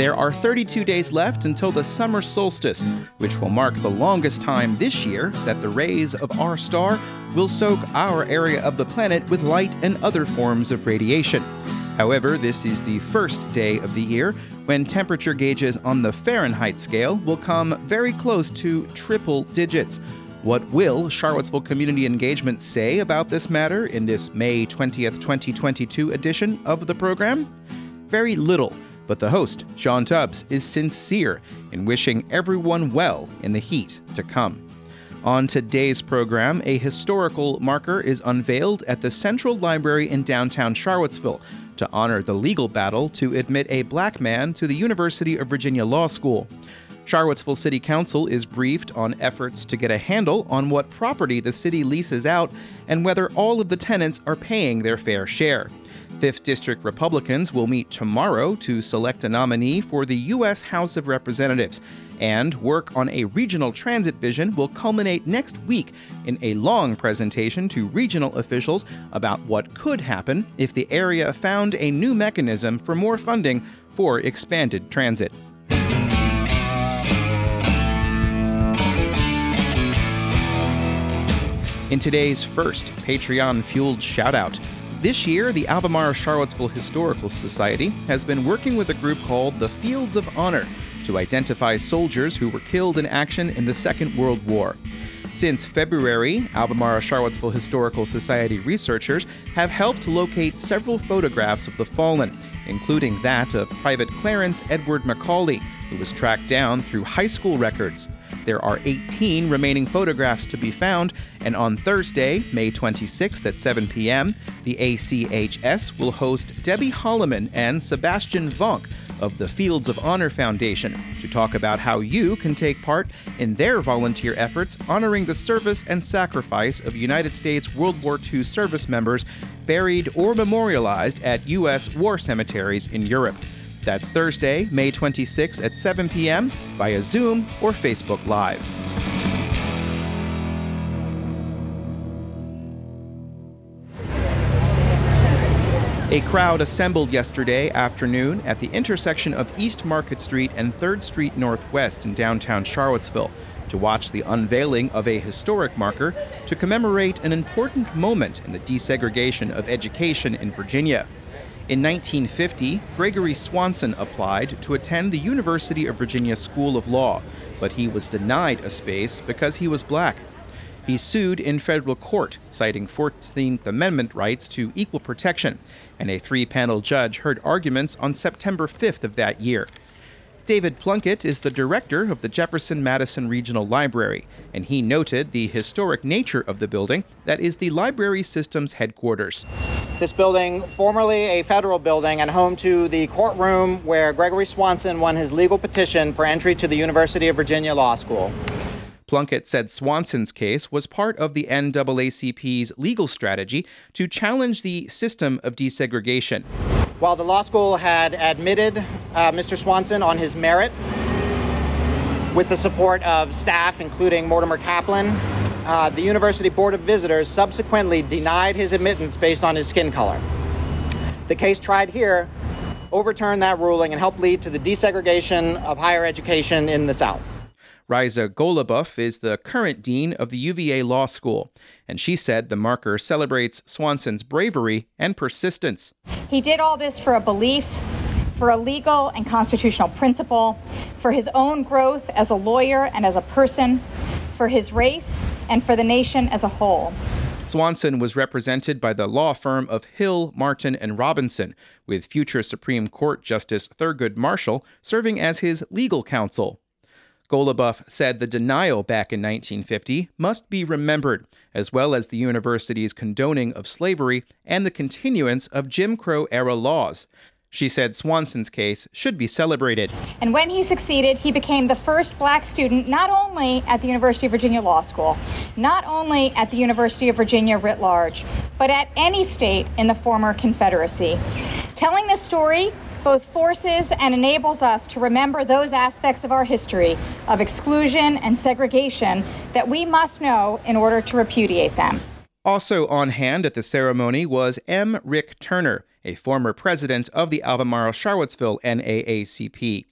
There are 32 days left until the summer solstice, which will mark the longest time this year that the rays of our star will soak our area of the planet with light and other forms of radiation. However, this is the first day of the year when temperature gauges on the Fahrenheit scale will come very close to triple digits. What will Charlottesville Community Engagement say about this matter in this May 20th, 2022 edition of the program? Very little, but the host, Sean Tubbs, is sincere in wishing everyone well in the heat to come. On today's program, a historical marker is unveiled at the Central Library in downtown Charlottesville to honor the legal battle to admit a black man to the University of Virginia Law School. Charlottesville City Council is briefed on efforts to get a handle on what property the city leases out and whether all of the tenants are paying their fair share. 5th District Republicans will meet tomorrow to select a nominee for the U.S. House of Representatives, and work on a regional transit vision will culminate next week in a long presentation to regional officials about what could happen if the area found a new mechanism for more funding for expanded transit. In today's first Patreon fueled shoutout, this year, the Albemarle Charlottesville Historical Society has been working with a group called the Fields of Honor to identify soldiers who were killed in action in the Second World War. Since February, Albemarle Charlottesville Historical Society researchers have helped locate several photographs of the fallen, including that of Private Clarence Edward McCauley, who was tracked down through high school records. There are 18 remaining photographs to be found, and on Thursday, May 26th at 7 p.m., the ACHS will host Debbie Holloman and Sebastian Vonk of the Fields of Honor Foundation to talk about how you can take part in their volunteer efforts honoring the service and sacrifice of United States World War II service members buried or memorialized at U.S. war cemeteries in Europe. That's Thursday, May 26th at 7 p.m. via Zoom or Facebook Live. A crowd assembled yesterday afternoon at the intersection of East Market Street and 3rd Street Northwest in downtown Charlottesville to watch the unveiling of a historic marker to commemorate an important moment in the desegregation of education in Virginia. In 1950, Gregory Swanson applied to attend the University of Virginia School of Law, but he was denied a space because he was black. He sued in federal court, citing 14th Amendment rights to equal protection, and a three panel judge heard arguments on September 5th of that year. David Plunkett is the director of the Jefferson Madison Regional Library, and he noted the historic nature of the building that is the library system's headquarters. This building, formerly a federal building and home to the courtroom where Gregory Swanson won his legal petition for entry to the University of Virginia Law School. Plunkett said Swanson's case was part of the NAACP's legal strategy to challenge the system of desegregation. While the law school had admitted uh, Mr. Swanson on his merit, with the support of staff, including Mortimer Caplin, uh, the University Board of Visitors subsequently denied his admittance based on his skin color. The case tried here overturned that ruling and helped lead to the desegregation of higher education in the South. Risa Goluboff is the current dean of the UVA Law School, and she said the marker celebrates Swanson's bravery and persistence. He did all this for a belief, for a legal and constitutional principle, for his own growth as a lawyer and as a person, for his race, and for the nation as a whole. Swanson was represented by the law firm of Hill, Martin, and Robinson, with future Supreme Court Justice Thurgood Marshall serving as his legal counsel. Goluboff said the denial back in 1950 must be remembered, as well as the university's condoning of slavery and the continuance of Jim Crow era laws. She said Swanson's case should be celebrated. And when he succeeded, he became the first black student not only at the University of Virginia Law School, not only at the University of Virginia writ large, but at any state in the former Confederacy. Telling this story both forces and enables us to remember those aspects of our history of exclusion and segregation that we must know in order to repudiate them. Also on hand at the ceremony was M. Rick Turner, a former president of the Albemarle Charlottesville NAACP.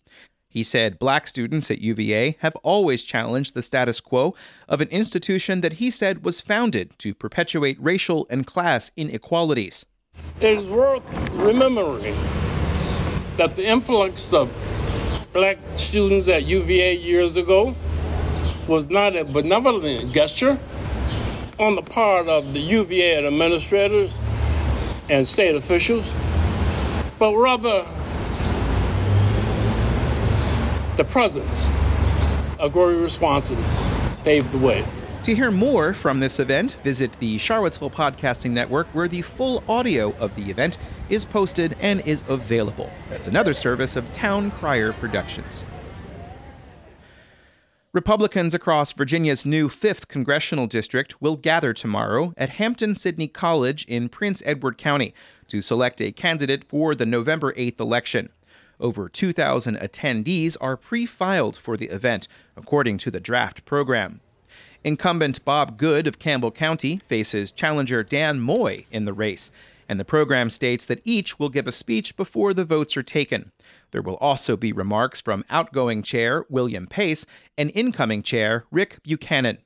He said black students at UVA have always challenged the status quo of an institution that he said was founded to perpetuate racial and class inequalities. It is worth remembering that the influx of black students at UVA years ago was not a benevolent gesture on the part of the UVA administrators and state officials, but rather the presence of Gloria Swanson paved the way. To hear more from this event, visit the Charlottesville Podcasting Network, where the full audio of the event is posted and is available. That's another service of Town Crier Productions. Republicans across Virginia's new 5th congressional district will gather tomorrow at Hampden-Sydney College in Prince Edward County to select a candidate for the November 8th election. Over 2,000 attendees are pre filed for the event, according to the draft program. Incumbent Bob Good of Campbell County faces challenger Dan Moy in the race, and the program states that each will give a speech before the votes are taken. There will also be remarks from outgoing chair William Pace and incoming chair Rick Buchanan.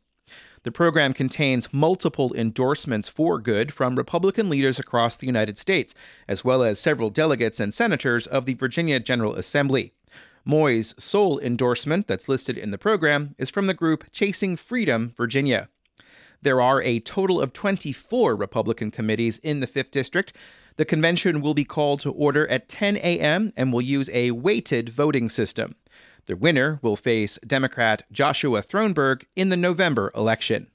The program contains multiple endorsements for Good from Republican leaders across the United States, as well as several delegates and senators of the Virginia General Assembly. Moy's sole endorsement that's listed in the program is from the group Chasing Freedom Virginia. There are a total of 24 Republican committees in the 5th District. The convention will be called to order at 10 a.m. and will use a weighted voting system. The winner will face Democrat Joshua Throneburg in the November election.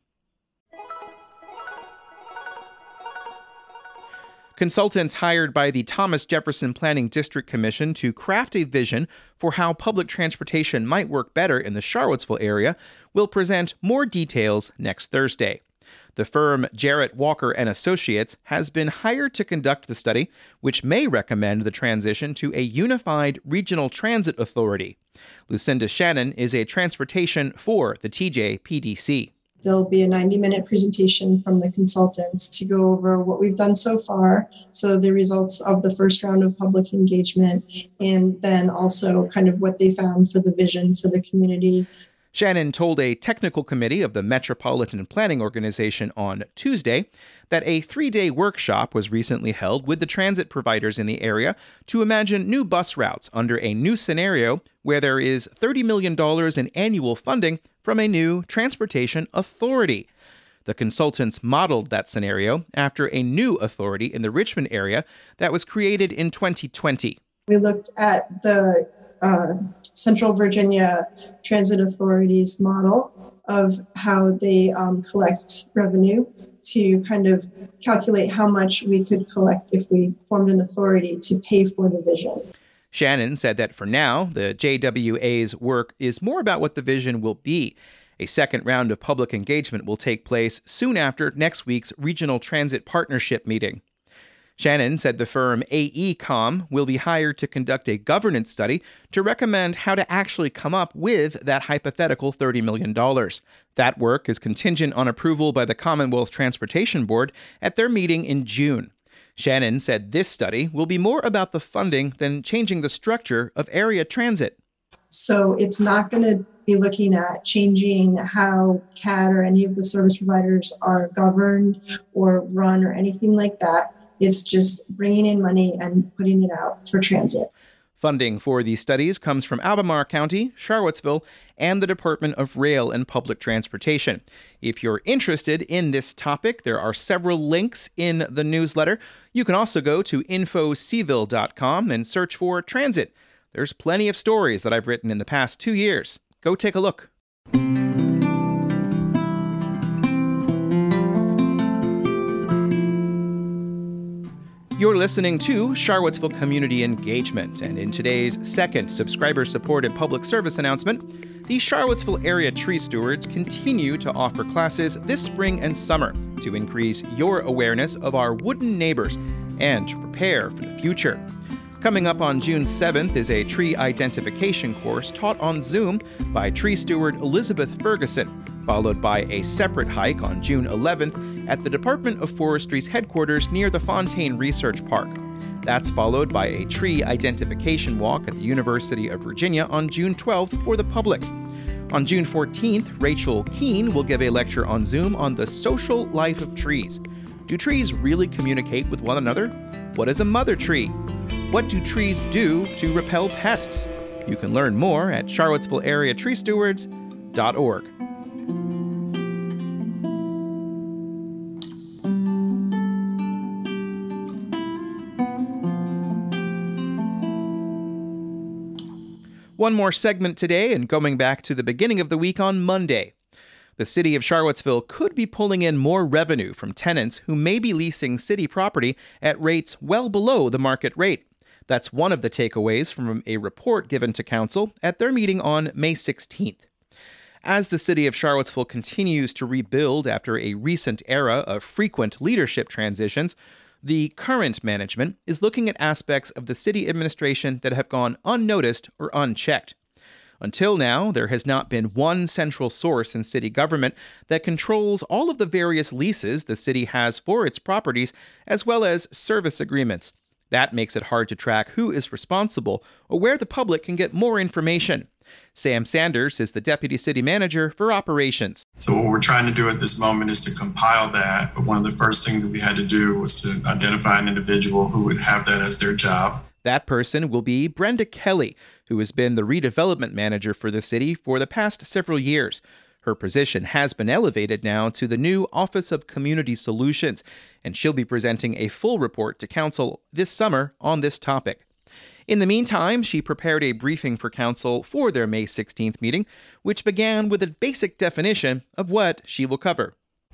Consultants hired by the Thomas Jefferson Planning District Commission to craft a vision for how public transportation might work better in the Charlottesville area will present more details next Thursday. The firm Jarrett Walker and Associates has been hired to conduct the study, which may recommend the transition to a unified regional transit authority. Lucinda Shannon is a transportation for the TJPDC. There'll be a 90 minute presentation from the consultants to go over what we've done so far. So, the results of the first round of public engagement, and then also kind of what they found for the vision for the community Shannon told a technical committee of the Metropolitan Planning Organization on Tuesday that a three day workshop was recently held with the transit providers in the area to imagine new bus routes under a new scenario where there is $30 million in annual funding from a new transportation authority. The consultants modeled that scenario after a new authority in the Richmond area that was created in 2020. We looked at the uh, Central Virginia Transit Authority's model of how they um, collect revenue to kind of calculate how much we could collect if we formed an authority to pay for the vision. Shannon said that for now, the JWA's work is more about what the vision will be. A second round of public engagement will take place soon after next week's Regional Transit Partnership meeting. Shannon said the firm AECOM will be hired to conduct a governance study to recommend how to actually come up with that hypothetical $30 million. That work is contingent on approval by the Commonwealth Transportation Board at their meeting in June. Shannon said this study will be more about the funding than changing the structure of area transit. So it's not going to be looking at changing how CAT or any of the service providers are governed or run or anything like that. It's just bringing in money and putting it out for transit. Funding for these studies comes from Albemarle County, Charlottesville, and the Department of Rail and Public Transportation. If you're interested in this topic, there are several links in the newsletter. You can also go to infocville.com and search for transit. There's plenty of stories that I've written in the past two years. Go take a look. You're listening to Charlottesville Community Engagement, and in today's second subscriber supported public service announcement, the Charlottesville area tree stewards continue to offer classes this spring and summer to increase your awareness of our wooden neighbors and to prepare for the future. Coming up on June 7th is a tree identification course taught on Zoom by tree steward Elizabeth Ferguson, followed by a separate hike on June 11th at the Department of Forestry's headquarters near the Fontaine Research Park. That's followed by a tree identification walk at the University of Virginia on June 12th for the public. On June 14th, Rachel Keene will give a lecture on Zoom on the social life of trees. Do trees really communicate with one another? What is a mother tree? What do trees do to repel pests? You can learn more at charlottesvilleareatreestewards.org. One more segment today, and going back to the beginning of the week on Monday. The city of Charlottesville could be pulling in more revenue from tenants who may be leasing city property at rates well below the market rate. That's one of the takeaways from a report given to Council at their meeting on May 16th. As the city of Charlottesville continues to rebuild after a recent era of frequent leadership transitions, the current management is looking at aspects of the city administration that have gone unnoticed or unchecked. Until now, there has not been one central source in city government that controls all of the various leases the city has for its properties, as well as service agreements. That makes it hard to track who is responsible or where the public can get more information. Sam Sanders is the deputy city manager for operations. So, what we're trying to do at this moment is to compile that. But one of the first things that we had to do was to identify an individual who would have that as their job. That person will be Brenda Kelly, who has been the redevelopment manager for the city for the past several years. Her position has been elevated now to the new Office of Community Solutions, and she'll be presenting a full report to Council this summer on this topic. In the meantime, she prepared a briefing for Council for their May 16th meeting, which began with a basic definition of what she will cover.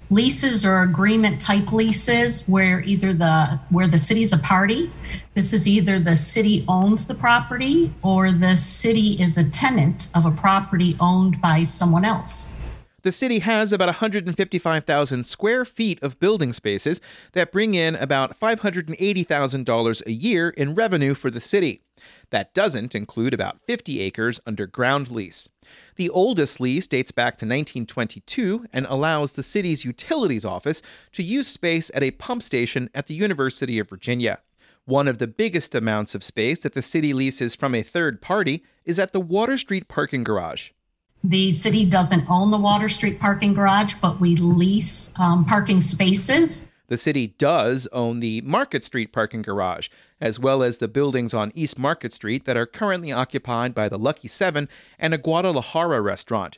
Leases are agreement type leases where either the where the city's a party. This is either the city owns the property or the city is a tenant of a property owned by someone else. The city has about 155,000 square feet of building spaces that bring in about $580,000 a year in revenue for the city. That doesn't include about 50 acres under ground lease. The oldest lease dates back to 1922 and allows the city's utilities office to use space at a pump station at the University of Virginia. One of the biggest amounts of space that the city leases from a third party is at the Water Street parking garage. The city doesn't own the Water Street parking garage, but we lease um, parking spaces. The city does own the Market Street parking garage, as well as the buildings on East Market Street that are currently occupied by the Lucky Seven and a Guadalajara restaurant.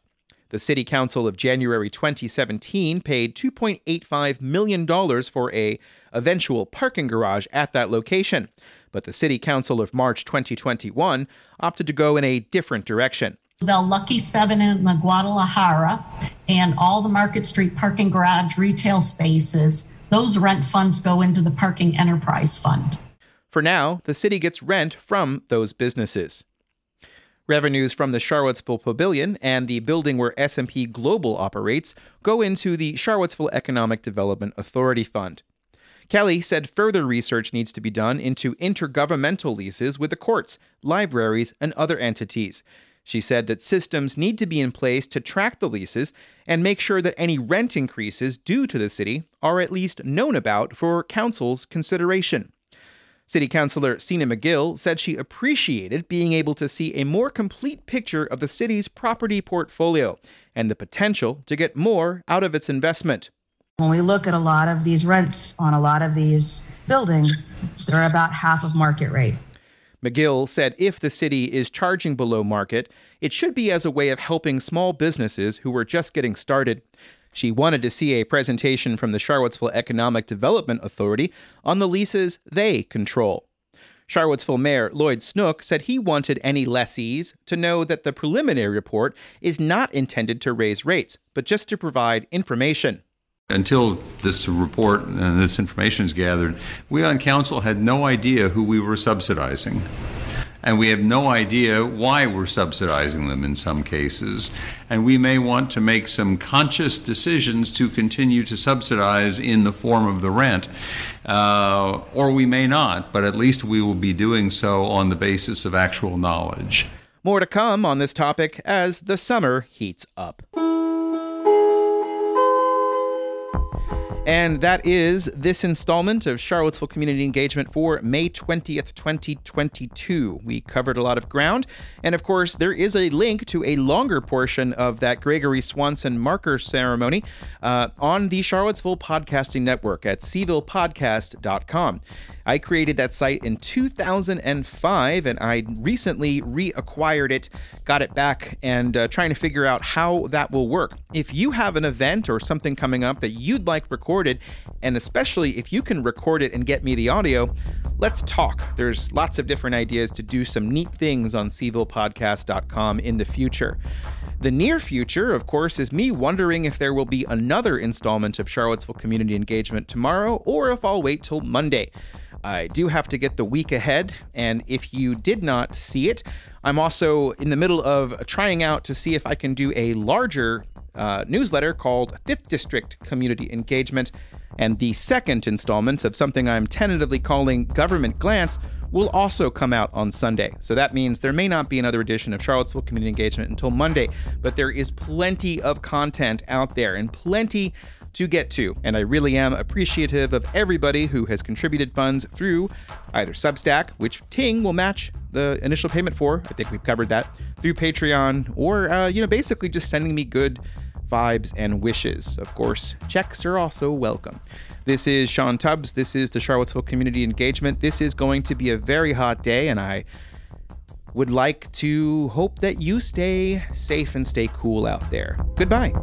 The City Council of January 2017 paid $2.85 million for a eventual parking garage at that location, but the City Council of March 2021 opted to go in a different direction the Lucky Seven in the Guadalajara, and all the Market Street parking garage retail spaces, those rent funds go into the Parking Enterprise Fund. For now, the city gets rent from those businesses. Revenues from the Charlottesville Pavilion and the building where S&P Global operates go into the Charlottesville Economic Development Authority Fund. Kelly said further research needs to be done into intergovernmental leases with the courts, libraries, and other entities she said that systems need to be in place to track the leases and make sure that any rent increases due to the city are at least known about for council's consideration. City Councilor Sena Magill said she appreciated being able to see a more complete picture of the city's property portfolio and the potential to get more out of its investment. When we look at a lot of these rents on a lot of these buildings, they're about half of market rate. Magill said if the city is charging below market, it should be as a way of helping small businesses who were just getting started. She wanted to see a presentation from the Charlottesville Economic Development Authority on the leases they control. Charlottesville Mayor Lloyd Snook said he wanted any lessees to know that the preliminary report is not intended to raise rates, but just to provide information. Until this report and this information is gathered, we on council had no idea who we were subsidizing. And we have no idea why we're subsidizing them in some cases. And we may want to make some conscious decisions to continue to subsidize in the form of the rent, uh, or we may not, but at least we will be doing so on the basis of actual knowledge. More to come on this topic as the summer heats up. And that is this installment of Charlottesville Community Engagement for May 20th, 2022. We covered a lot of ground. And of course, there is a link to a longer portion of that Gregory Swanson marker ceremony uh, on the Charlottesville Podcasting Network at cvillepodcast.com. I created that site in 2005 and I recently reacquired it, got it back, and uh, trying to figure out how that will work. If you have an event or something coming up that you'd like recorded, and especially if you can record it and get me the audio, let's talk. There's lots of different ideas to do some neat things on cvillepodcast.com in the future. The near future, of course, is me wondering if there will be another installment of Charlottesville Community Engagement tomorrow or if I'll wait till Monday. I do have to get the week ahead, and if you did not see it, I'm also in the middle of trying out to see if I can do a larger uh, newsletter called Fifth District Community Engagement. And the second installment of something I'm tentatively calling Government Glance will also come out on Sunday. So that means there may not be another edition of Charlottesville Community Engagement until Monday, but there is plenty of content out there and plenty to get to. And I really am appreciative of everybody who has contributed funds through either Substack, which Ting will match the initial payment for. I think we've covered that through Patreon, or uh, you know, basically just sending me good vibes and wishes. Of course, checks are also welcome. This is Sean Tubbs. This is the Charlottesville Community Engagement. This is going to be a very hot day, and I would like to hope that you stay safe and stay cool out there. Goodbye.